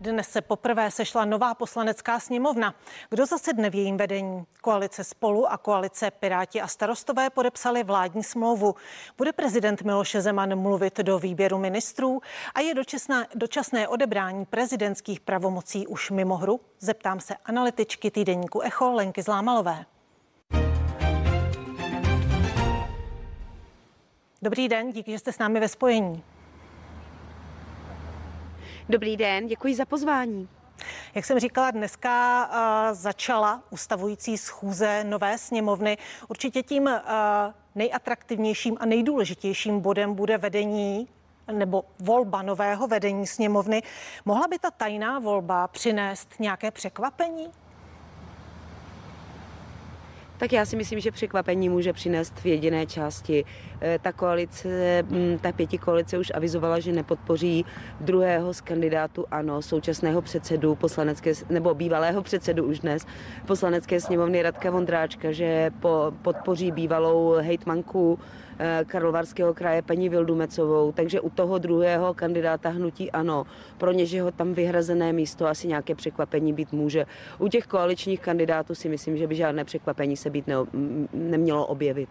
Dnes se poprvé sešla nová poslanecká sněmovna. Kdo zasedne v jejím vedení? Koalice Spolu a koalice Piráti a starostové podepsali vládní smlouvu. Bude prezident Miloše Zeman mluvit do výběru ministrů a je dočasné, dočasné odebrání prezidentských pravomocí už mimo hru? Zeptám se analytičky týdeníku Echo Lenky Zlámalové. Dobrý den, díky, že jste s námi ve spojení. Dobrý den, děkuji za pozvání. Jak jsem říkala, dneska uh, začala ustavující schůze nové sněmovny. Určitě tím uh, nejatraktivnějším a nejdůležitějším bodem bude vedení nebo volba nového vedení sněmovny. Mohla by ta tajná volba přinést nějaké překvapení? Tak já si myslím, že překvapení může přinést v jediné části. Eh, ta koalice, mm, ta pěti koalice už avizovala, že nepodpoří druhého z kandidátů ANO, současného předsedu poslanecké, nebo bývalého předsedu už dnes poslanecké sněmovny Radka Vondráčka, že po, podpoří bývalou hejtmanku Karlovarského kraje paní Vildumecovou, takže u toho druhého kandidáta hnutí ano, pro ně, že ho tam vyhrazené místo asi nějaké překvapení být může. U těch koaličních kandidátů si myslím, že by žádné překvapení se být ne, nemělo objevit.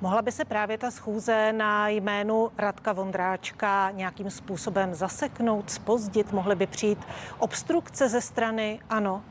Mohla by se právě ta schůze na jménu Radka Vondráčka nějakým způsobem zaseknout, spozdit? Mohly by přijít obstrukce ze strany ANO?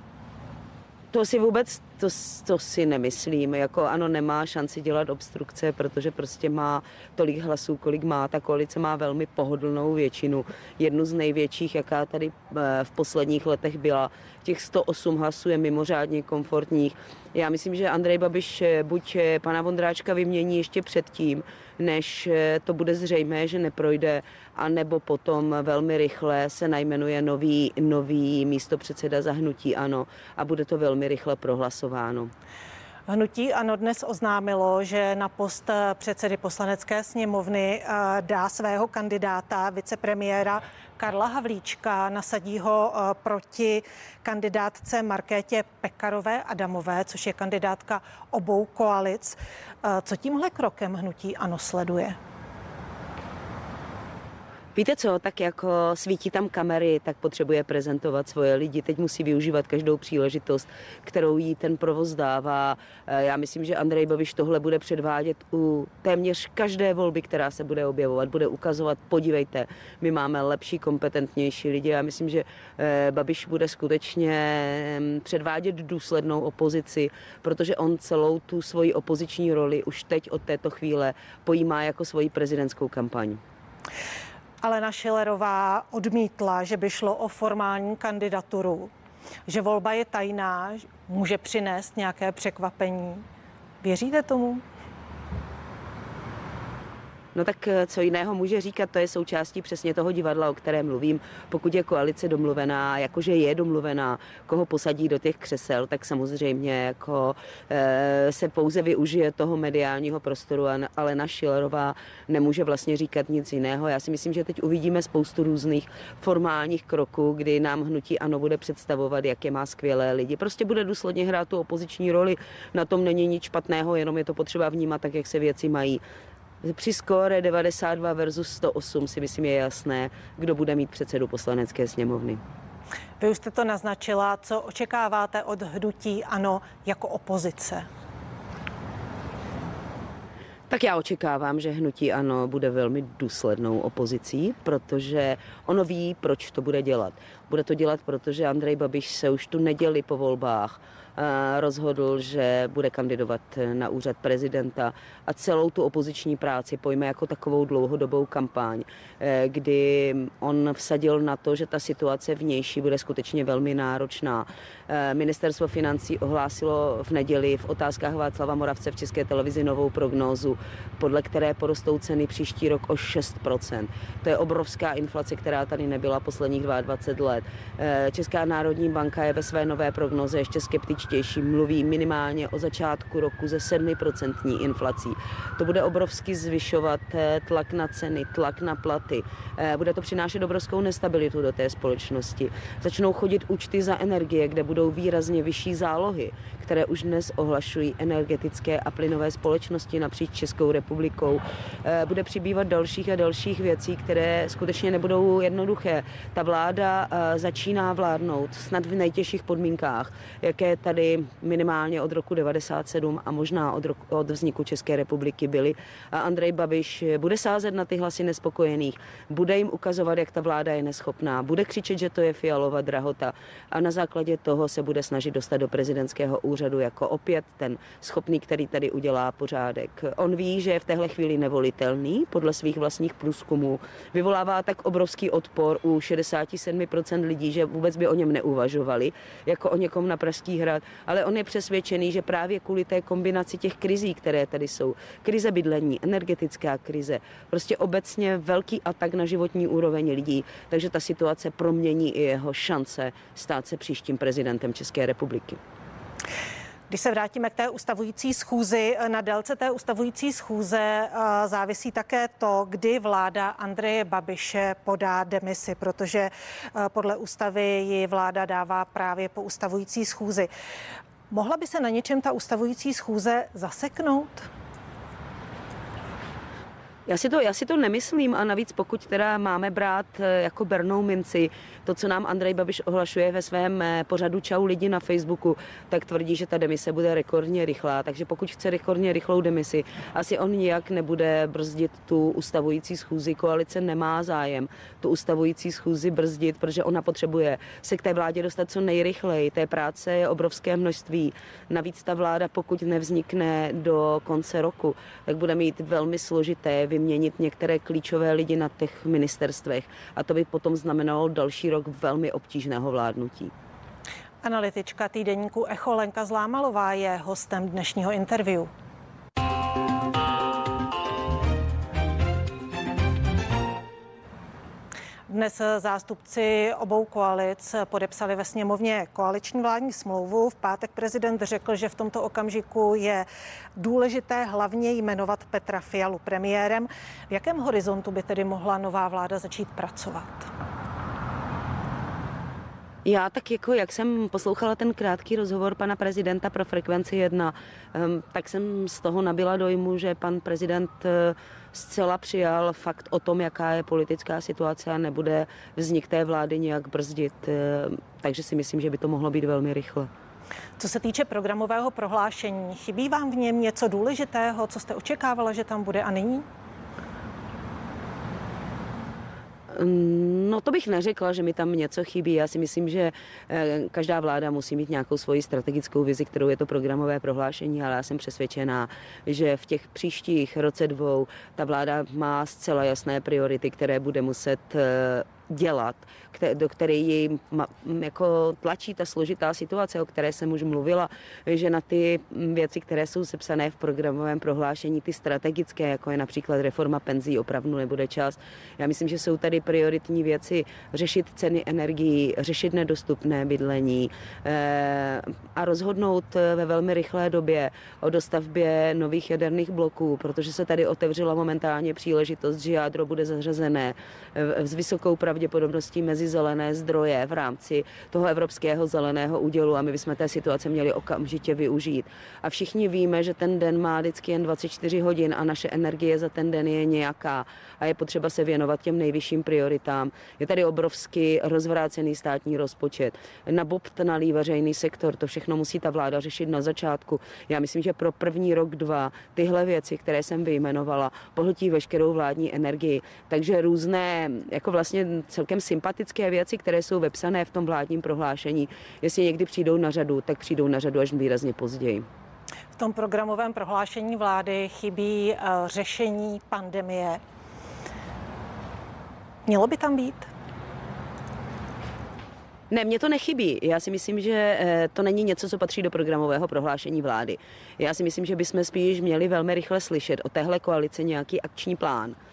To si vůbec, to, to si nemyslím. Jako ano, nemá šanci dělat obstrukce, protože prostě má tolik hlasů, kolik má. Ta koalice má velmi pohodlnou většinu. Jednu z největších, jaká tady eh, v posledních letech byla. Těch 108 hlasů je mimořádně komfortních. Já myslím, že Andrej Babiš eh, buď eh, pana Vondráčka vymění ještě předtím, než to bude zřejmé, že neprojde, a nebo potom velmi rychle se najmenuje nový, nový místo předseda za hnutí ANO a bude to velmi rychle prohlasováno. Hnutí ANO dnes oznámilo, že na post předsedy poslanecké sněmovny eh, dá svého kandidáta, vicepremiéra Karla Havlíčka, nasadí ho eh, proti kandidátce Markétě Pekarové Adamové, což je kandidátka obou koalic. Eh, co tímhle krokem hnutí ANO sleduje? Víte co, tak jako svítí tam kamery, tak potřebuje prezentovat svoje lidi. Teď musí využívat každou příležitost, kterou jí ten provoz dává. Eh, já myslím, že Andrej Babiš tohle bude předvádět u téměř každé volby, která se bude objevovat. Bude ukazovat, podívejte, my máme lepší, kompetentnější lidi. Já myslím, že eh, Babiš bude skutečně předvádět důslednou opozici, protože on celou tu svoji opoziční roli už teď od této chvíle pojímá jako svoji prezidentskou kampaň. Alena Šilerová odmítla, že by šlo o formální kandidaturu, že volba je tajná, může přinést nějaké překvapení. Věříte tomu? No tak eh, co jiného může říkat, to je součástí přesně toho divadla, o kterém mluvím. Pokud je koalice domluvená, jakože je domluvená, koho posadí do těch křesel, tak samozřejmě jako e, se pouze využije toho mediálního prostoru, ale na Šilerová nemůže vlastně říkat nic jiného. Já si myslím, že teď uvidíme spoustu různých formálních kroků, kdy nám hnutí ano bude představovat, jaké má skvělé lidi. Prostě bude důsledně hrát tu opoziční roli, na tom není nic špatného, jenom je to potřeba vnímat tak, jak se věci mají. Při skóre 92 versus 108 si myslím je jasné, kdo bude mít předsedu poslanecké sněmovny. Vy už jste to naznačila, co očekáváte od hnutí ANO jako opozice? Tak já očekávám, že hnutí ano bude velmi důslednou opozicí, protože ono ví, proč to bude dělat. Bude to dělat, protože Andrej Babiš se už tu neděli po volbách rozhodl, že bude kandidovat na úřad prezidenta a celou tu opoziční práci pojme jako takovou dlouhodobou kampaň, eh, kdy on vsadil na to, že ta situace vnější bude skutečně velmi náročná. Eh, ministerstvo financí ohlásilo v neděli v otázkách Václava Moravce v České televizi novou prognózu, podle které porostou ceny příští rok o 6%. To je obrovská inflace, která tady nebyla posledních 22 let. Eh, Česká národní banka je ve své nové prognoze ještě skeptičtější nejdůležitější, mluví minimálně o začátku roku ze 7% inflací. To bude obrovsky zvyšovat eh, tlak na ceny, tlak na platy. Eh, bude to přinášet obrovskou nestabilitu do té společnosti. Začnou chodit účty za energie, kde budou výrazně vyšší zálohy, které už dnes ohlašují energetické a plynové společnosti napříč Českou republikou. Eh, bude přibývat dalších a dalších věcí, které skutečně nebudou jednoduché. Ta vláda začíná vládnout snad v nejtěžších podmínkách, jaké tady minimálně od roku 97 a možná od, roku, od vzniku České republiky byly. A Andrej Babiš bude sázet na ty hlasy nespokojených, bude jim ukazovat, jak ta vláda je neschopná, bude křičet, že to je fialová drahota a na základě toho se bude snažit dostat do prezidentského úřadu jako opět ten schopný, který tady udělá pořádek. On ví, že je v téhle chvíli nevolitelný podle svých vlastních průzkumů. Vyvolává tak obrovský odpor u 67% lidí, že vůbec by o něm neuvažovali, jako o někom na Pražský hrad, ale on je přesvědčený, že právě kvůli té kombinaci těch krizí, které tady jsou, krize bydlení, energetická krize, prostě obecně velký atak na životní úroveň lidí, takže ta situace promění i jeho šance stát se příštím prezidentem České republiky. Když se vrátíme k té ustavující schůzi, na délce té ustavující schůze eh, závisí také to, kdy vláda Andreje Babiše podá demisi, protože eh, podle ústavy ji vláda dává právě po ustavující schůzi. Mohla by se na něčem ta ustavující schůze zaseknout? Já si, to, já si to nemyslím a navíc pokud teda máme brát eh, jako bernou minci to, co nám Andrej Babiš ohlašuje ve svém eh, pořadu Čau lidi na Facebooku, tak tvrdí, že ta demise bude rekordně rychlá. Takže pokud chce rekordně rychlou demisi, asi on nijak nebude brzdit tu ustavující schůzi. Koalice nemá zájem tu ustavující schůzi brzdit, protože ona potřebuje se k té vládě dostat co nejrychleji. Té práce je obrovské množství. Navíc ta vláda, pokud nevznikne do konce roku, tak bude mít velmi složité vyměnit některé klíčové lidi na těch ministerstvech. A to by potom znamenalo další rok velmi obtížného vládnutí. Analytička týdeníku Echo Lenka Zlámalová je hostem dnešního interview. Dnes zástupci obou koalic podepsali ve sněmovně koaliční vládní smlouvu. V pátek prezident řekl, že v tomto okamžiku je důležité hlavně jmenovat Petra Fialu premiérem. V jakém horizontu by tedy mohla nová vláda začít pracovat? Já tak jako, jak jsem poslouchala ten krátký rozhovor pana prezidenta pro frekvenci 1, ehm, tak jsem z toho nabila dojmu, že pan prezident eh, zcela přijal fakt o tom, jaká je politická situace a nebude vznik té vlády nějak brzdit. Ehm, takže si myslím, že by to mohlo být velmi rychle. Co se týče programového prohlášení, chybí vám v něm něco důležitého, co jste očekávala, že tam bude a nyní? No to bych neřekla, že mi tam něco chybí. Já si myslím, že eh, každá vláda musí mít nějakou svoji strategickou vizi, kterou je to programové prohlášení, ale já jsem přesvědčená, že v těch příštích roce dvou ta vláda má zcela jasné priority, které bude muset eh, dělat, do které ji jako tlačí ta složitá situace, o které jsem už mluvila, že na ty věci, které jsou sepsané v programovém prohlášení, ty strategické, jako je například reforma penzí, opravdu nebude čas. Já myslím, že jsou tady prioritní věci řešit ceny energií, řešit nedostupné bydlení eh, a rozhodnout ve velmi rychlé době o dostavbě nových jaderných bloků, protože se tady otevřela momentálně příležitost, že jádro bude zařazené s vysokou pravděpodobností pravděpodobností mezi zelené zdroje v rámci toho evropského zeleného údělu a my bychom té situace měli okamžitě využít. A všichni víme, že ten den má vždycky jen 24 hodin a naše energie za ten den je nějaká a je potřeba se věnovat těm nejvyšším prioritám. Je tady obrovský rozvrácený státní rozpočet, nabobtnalý veřejný sektor, to všechno musí ta vláda řešit na začátku. Já myslím, že pro první rok, dva tyhle věci, které jsem vyjmenovala, pohltí veškerou vládní energii. Takže různé, jako vlastně celkem sympatické věci, které jsou vepsané v tom vládním prohlášení, jestli někdy přijdou na řadu, tak přijdou na řadu až výrazně později. V tom programovém prohlášení vlády chybí uh, řešení pandemie. Mělo by tam být? Ne, mně to nechybí. Já si myslím, že eh, to není něco, co patří do programového prohlášení vlády. Já si myslím, že bychom spíš měli velmi rychle slyšet o téhle koalici nějaký akční plán eh,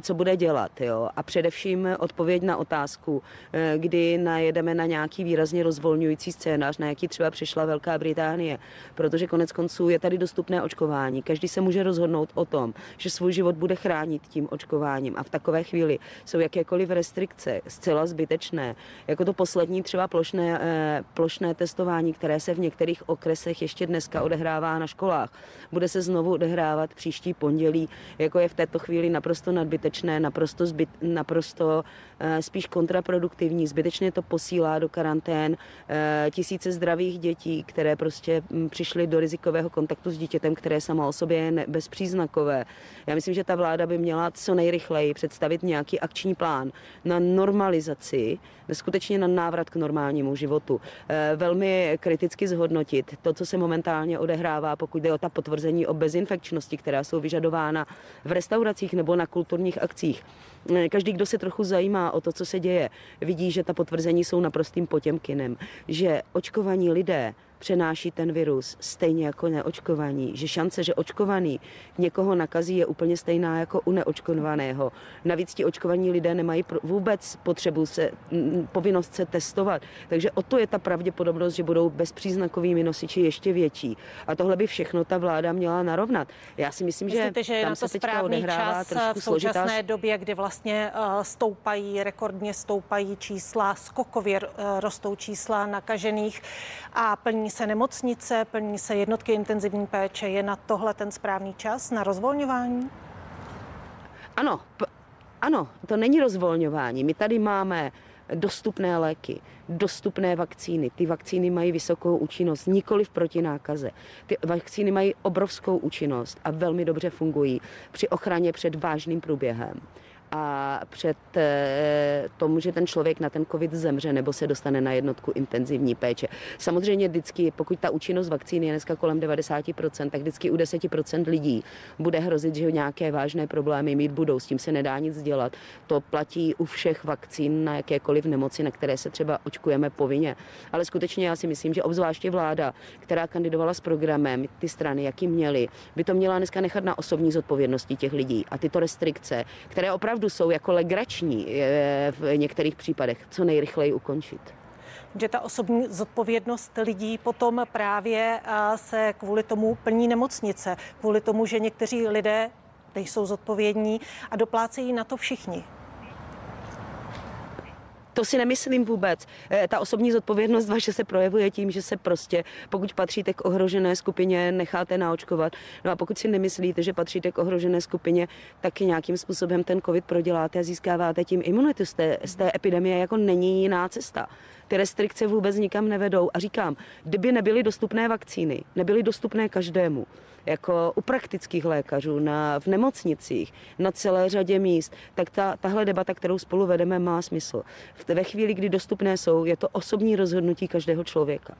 co bude dělat. Jo? A především odpověď na otázku, eh, kdy najedeme na nějaký výrazně rozvolňující scénář, na jaký třeba přišla Velká Británie, protože konec konců je tady dostupné očkování. Každý se může rozhodnout o tom, že svůj život bude chránit tím očkováním a v takové chvíli jsou jakékoliv restrikce zcela zbytečné. Jako to poslední třeba plošné, eh, plošné testování, které se v některých okresech ještě dneska odehrává na školách, bude se znovu odehrávat příští pondělí, jako je v této chvíli naprosto nadbytečné, naprosto, zbyt, naprosto eh, spíš kontraproduktivní. Zbytečně to posílá do karantén eh, tisíce zdravých dětí, které prostě hm, přišly do rizikového kontaktu s dítětem, které samo o sobě je bezpříznakové. Já myslím, že ta vláda by měla co nejrychleji představit nějaký akční plán na normalizaci, skutečně na návrat k normálnímu životu. Eh, velmi kriticky zhodnotit to, co se momentálně odehrává, pokud jde o ta potvrzení o bezinfekčnosti, která jsou vyžadována v restauracích nebo na kulturních akcích. Eh, každý, kdo se trochu zajímá o to, co se děje, vidí, že ta potvrzení jsou naprostým potěmkinem, že očkovaní lidé přenáší ten virus stejně jako neočkovaní, že šance, že očkovaný někoho nakazí, je úplně stejná jako u neočkovaného. Navíc ti očkovaní lidé nemají vůbec potřebu se, povinnost se testovat, takže o to je ta pravděpodobnost, že budou bezpříznakovými nosiči ještě větší. A tohle by všechno ta vláda měla narovnat. Já si myslím, Myslíte, že, že tam na to se správný čas v současné složitá... době, kdy vlastně uh, stoupají, rekordně stoupají čísla, skokově uh, rostou čísla nakažených a plní se nemocnice, plní se jednotky intenzivní péče. Je na tohle ten správný čas, na rozvolňování? Ano, p- ano, to není rozvolňování. My tady máme dostupné léky, dostupné vakcíny. Ty vakcíny mají vysokou účinnost, nikoli v proti nákaze. Ty vakcíny mají obrovskou účinnost a velmi dobře fungují při ochraně před vážným průběhem a před eh, tomu, že ten člověk na ten covid zemře nebo se dostane na jednotku intenzivní péče. Samozřejmě vždycky, pokud ta účinnost vakcíny je dneska kolem 90%, tak vždycky u 10% lidí bude hrozit, že nějaké vážné problémy mít budou. S tím se nedá nic dělat. To platí u všech vakcín na jakékoliv nemoci, na které se třeba očkujeme povinně. Ale skutečně já si myslím, že obzvláště vláda, která kandidovala s programem, ty strany, jaký měly, by to měla dneska nechat na osobní zodpovědnosti těch lidí. A tyto restrikce, které opravdu opravdu jsou jako legrační v některých případech, co nejrychleji ukončit že ta osobní zodpovědnost lidí potom právě se kvůli tomu plní nemocnice, kvůli tomu, že někteří lidé nejsou zodpovědní a doplácejí na to všichni. To si nemyslím vůbec. Eh, ta osobní zodpovědnost vaše se projevuje tím, že se prostě, pokud patříte k ohrožené skupině, necháte naočkovat. No a pokud si nemyslíte, že patříte k ohrožené skupině, tak nějakým způsobem ten COVID proděláte a získáváte tím imunitu z té, z té epidemie, jako není jiná cesta. Ty restrikce vůbec nikam nevedou. A říkám, kdyby nebyly dostupné vakcíny, nebyly dostupné každému, jako u praktických lékařů, na, v nemocnicích, na celé řadě míst, tak ta, tahle debata, kterou spolu vedeme, má smysl. Ve chvíli, kdy dostupné jsou, je to osobní rozhodnutí každého člověka.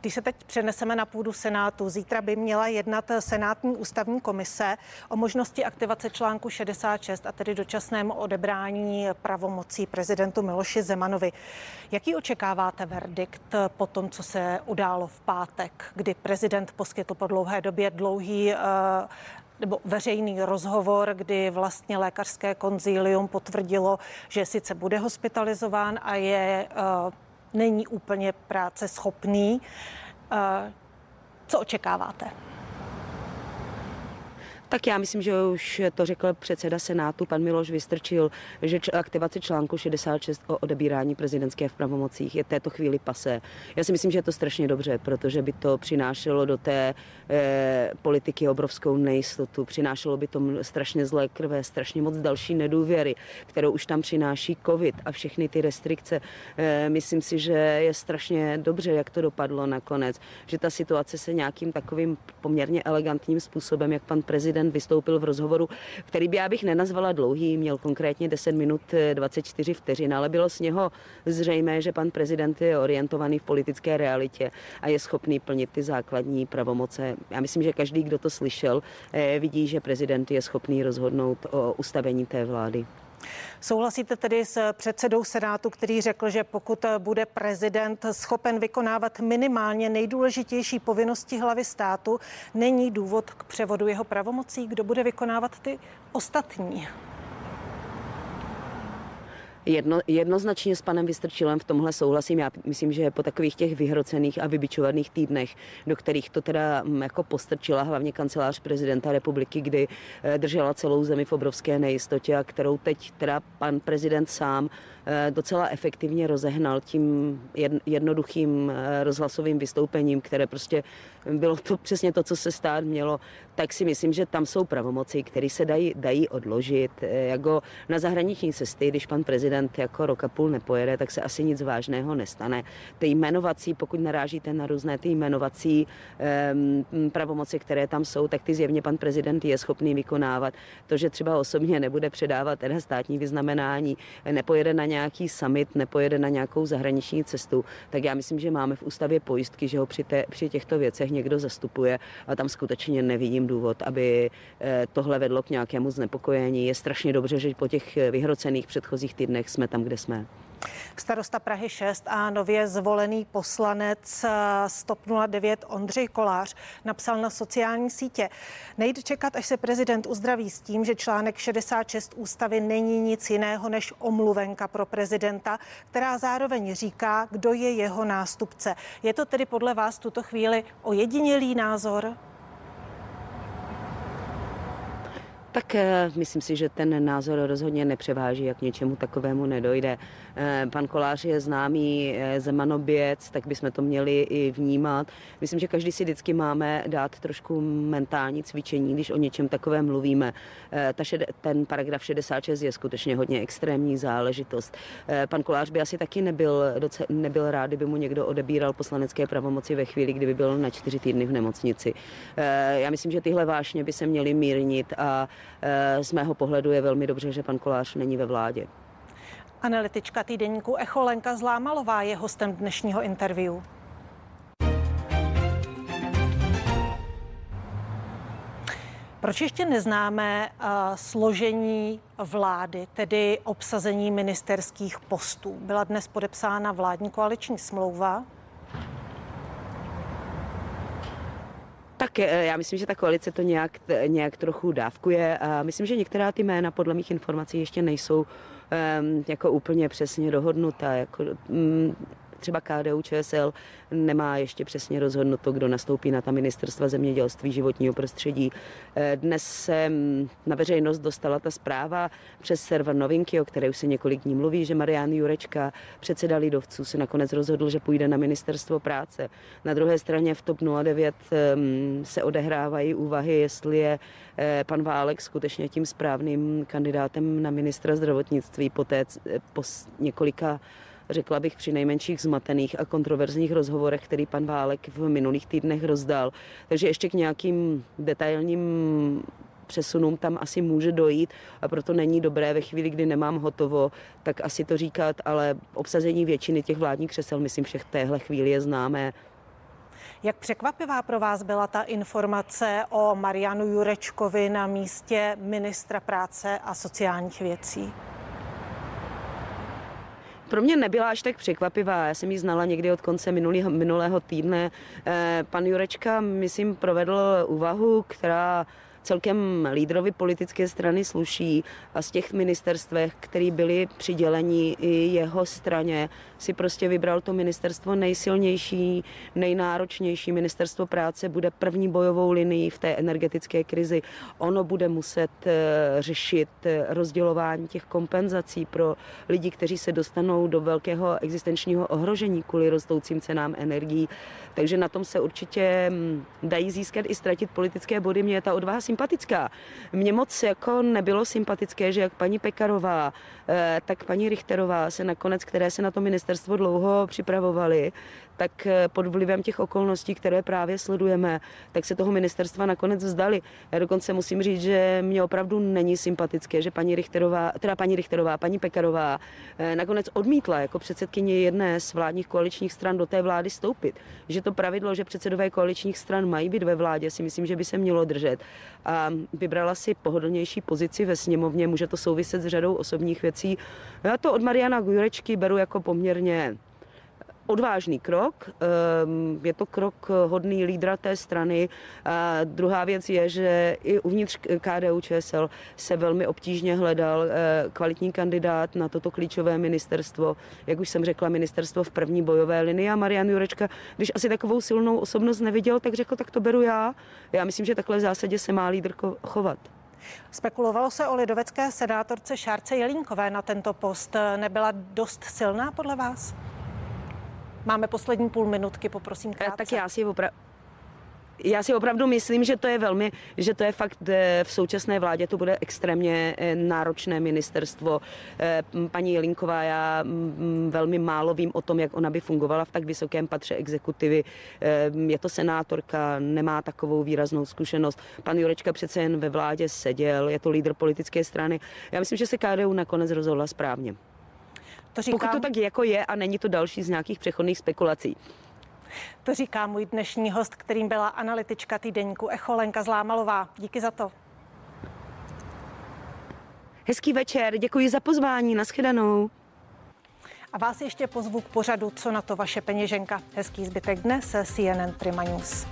Když se teď přeneseme na půdu Senátu, zítra by měla jednat Senátní ústavní komise o možnosti aktivace článku 66 a tedy dočasném odebrání pravomocí prezidentu Miloši Zemanovi. Jaký očekáváte verdikt po tom, co se událo v pátek, kdy prezident poskytl po dlouhé době dlouhý eh, nebo veřejný rozhovor, kdy vlastně lékařské konzílium potvrdilo, že sice bude hospitalizován a je uh, není úplně práce schopný. Eh, co očekáváte? Tak já myslím, že už to řekl předseda Senátu, pan Miloš Vystrčil, že aktivace článku 66 o odebírání prezidentské v pravomocích je této chvíli pase. Já si myslím, že je to strašně dobře, protože by to přinášelo do té eh, politiky obrovskou nejistotu, přinášelo by to strašně zlé krve, strašně moc další nedůvěry, kterou už tam přináší covid a všechny ty restrikce. Eh, myslím si, že je strašně dobře, jak to dopadlo nakonec, že ta situace se nějakým takovým poměrně elegantním způsobem, jak pan prezident prezident vystoupil v rozhovoru, který by já bych nenazvala dlouhý, měl konkrétně 10 minut 24 vteřin, ale bylo z něho zřejmé, že pan prezident je orientovaný v politické realitě a je schopný plnit ty základní pravomoce. Já myslím, že každý, kdo to slyšel, eh, vidí, že prezident je schopný rozhodnout o ustavení té vlády. Souhlasíte tedy s předsedou Senátu, který řekl, že pokud bude prezident schopen vykonávat minimálně nejdůležitější povinnosti hlavy státu, není důvod k převodu jeho pravomocí, kdo bude vykonávat ty ostatní? Jedno, jednoznačně s panem Vystrčilem v tomhle souhlasím. Já myslím, že po takových těch vyhrocených a vybičovaných týdnech, do kterých to teda mm, jako postrčila hlavně kancelář prezidenta republiky, kdy eh, držela celou zemi v obrovské nejistotě a kterou teď teda pan prezident sám docela efektivně rozehnal tím jednoduchým eh, rozhlasovým vystoupením, které prostě bylo to přesně to, co se stát mělo, tak si myslím, že tam jsou pravomoci, které se dají, dají odložit. Jako na zahraniční cesty, když pan prezident prezident jako roka půl nepojede, tak se asi nic vážného nestane. Ty jmenovací, pokud narážíte na různé ty jmenovací um, pravomoci, které tam jsou, tak ty zjevně pan prezident je schopný vykonávat. To, že třeba osobně nebude předávat teda státní vyznamenání, nepojede na nějaký summit, nepojede na nějakou zahraniční cestu, tak já myslím, že máme v ústavě pojistky, že ho při, té, při těchto věcech někdo zastupuje a tam skutečně nevidím důvod, aby eh, tohle vedlo k nějakému znepokojení. Je strašně dobře, že po těch vyhrocených předchozích týdnech jsme tam, kde jsme. Starosta Prahy 6 a nově zvolený poslanec Stop 09 Ondřej Kolář napsal na sociální sítě. Nejde čekat, až se prezident uzdraví s tím, že článek 66 ústavy není nic jiného než omluvenka pro prezidenta, která zároveň říká, kdo je jeho nástupce. Je to tedy podle vás tuto chvíli ojedinělý názor? Tak eh, myslím si, že ten názor rozhodně nepřeváží, jak něčemu takovému nedojde. Eh, pan Kolář je známý eh, zemanoběc, tak bychom to měli i vnímat. Myslím, že každý si vždycky máme dát trošku mentální cvičení, když o něčem takovém mluvíme. Ta šed, ten paragraf 66 je skutečně hodně extrémní záležitost. Pan Kolář by asi taky nebyl, nebyl rád, kdyby mu někdo odebíral poslanecké pravomoci ve chvíli, kdyby byl na čtyři týdny v nemocnici. Já myslím, že tyhle vášně by se měly mírnit a z mého pohledu je velmi dobře, že pan Kolář není ve vládě. Analytička týdeníku Echo Lenka Zlámalová je hostem dnešního interview. Proč ještě neznáme uh, složení vlády, tedy obsazení ministerských postů? Byla dnes podepsána vládní koaliční smlouva. Tak eh, já myslím, že ta koalice to nějak, nějak trochu dávkuje a myslím, že některá ty jména podle mých informací ještě nejsou um, jako úplně přesně dohodnutá. Jako, um, třeba KDU ČSL nemá ještě přesně rozhodnuto, kdo nastoupí na ta ministerstva zemědělství, životního prostředí. Eh, dnes se na veřejnost dostala ta zpráva přes server Novinky, o které už se několik dní mluví, že Marian Jurečka, předseda Lidovců, se nakonec rozhodl, že půjde na ministerstvo práce. Na druhé straně v TOP 09 ehm, se odehrávají úvahy, jestli je eh, pan Válek skutečně tím správným kandidátem na ministra zdravotnictví po, té, po několika řekla bych při nejmenších zmatených a kontroverzních rozhovorech, který pan Válek v minulých týdnech rozdal. Takže ještě k nějakým detailním přesunům tam asi může dojít a proto není dobré ve chvíli, kdy nemám hotovo, tak asi to říkat, ale obsazení většiny těch vládních křesel, myslím, že v téhle chvíli je známé. Jak překvapivá pro vás byla ta informace o Marianu Jurečkovi na místě ministra práce a sociálních věcí? Pro mě nebyla až tak překvapivá. Já jsem ji znala někdy od konce minulého, minulého týdne. Eh, pan Jurečka, myslím, provedl úvahu, která celkem lídrovi politické strany sluší a z těch ministerstvech, které byly přiděleni i jeho straně, si prostě vybral to ministerstvo nejsilnější, nejnáročnější. Ministerstvo práce bude první bojovou linií v té energetické krizi. Ono bude muset eh, řešit eh, rozdělování těch kompenzací pro lidi, kteří se dostanou do velkého existenčního ohrožení kvůli rostoucím cenám energií. Takže na tom se určitě hm, dají získat i ztratit politické body. Mě je ta odvaha sympatická. Mně moc jako nebylo sympatické, že jak paní Pekarová, tak paní Richterová se nakonec, které se na to ministerstvo dlouho připravovali, tak eh, pod vlivem těch okolností, které právě sledujeme, tak se toho ministerstva nakonec vzdali. Já dokonce musím říct, že mě opravdu není sympatické, že paní Richterová, teda paní Richterová, paní Pekarová eh, nakonec odmítla jako předsedkyně jedné z vládních koaličních stran do té vlády stoupit. Že to pravidlo, že předsedové koaličních stran mají být ve vládě, si myslím, že by se mělo držet. A vybrala si pohodlnější pozici ve sněmovně, může to souviset s řadou osobních věcí. Já to od Mariana Jurečky beru jako poměrně odvážný krok, ehm, je to krok hodný lídra té strany. A druhá věc je, že i uvnitř KDU ČSL se velmi obtížně hledal eh, kvalitní kandidát na toto klíčové ministerstvo, jak už jsem řekla, ministerstvo v první bojové linii a Marian Jurečka, když asi takovou silnou osobnost neviděl, tak řekl, tak to beru já. Já myslím, že takhle v zásadě se má lídr chovat. Spekulovalo se o lidovecké senátorce Šárce Jelínkové na tento post. Nebyla dost silná podle vás? Máme poslední půl minutky, poprosím krátce. Tak já si opravdu já si opravdu myslím, že to je velmi, že to je fakt eh, v současné vládě to bude extrémně eh, náročné ministerstvo. Eh, paní Jelinková, já velmi málo vím o tom, jak ona by fungovala v tak vysokém patře exekutivy. Je to senátorka, nemá takovou výraznou zkušenost. Pan Jurečka přece jen ve vládě seděl, je to lídr politické strany. Já myslím, že se KDU nakonec rozhodla správně. To říkám... Pokud to tak jako je a není to další z nějakých přechodných spekulací. To říká můj dnešní host, kterým byla analytička týdeníku Echo Lenka Zlámalová. Díky za to. Hezký večer, děkuji za pozvání, naschledanou. A vás ještě pozvu k pořadu Co na to vaše peněženka. Hezký zbytek dne se CNN Prima News.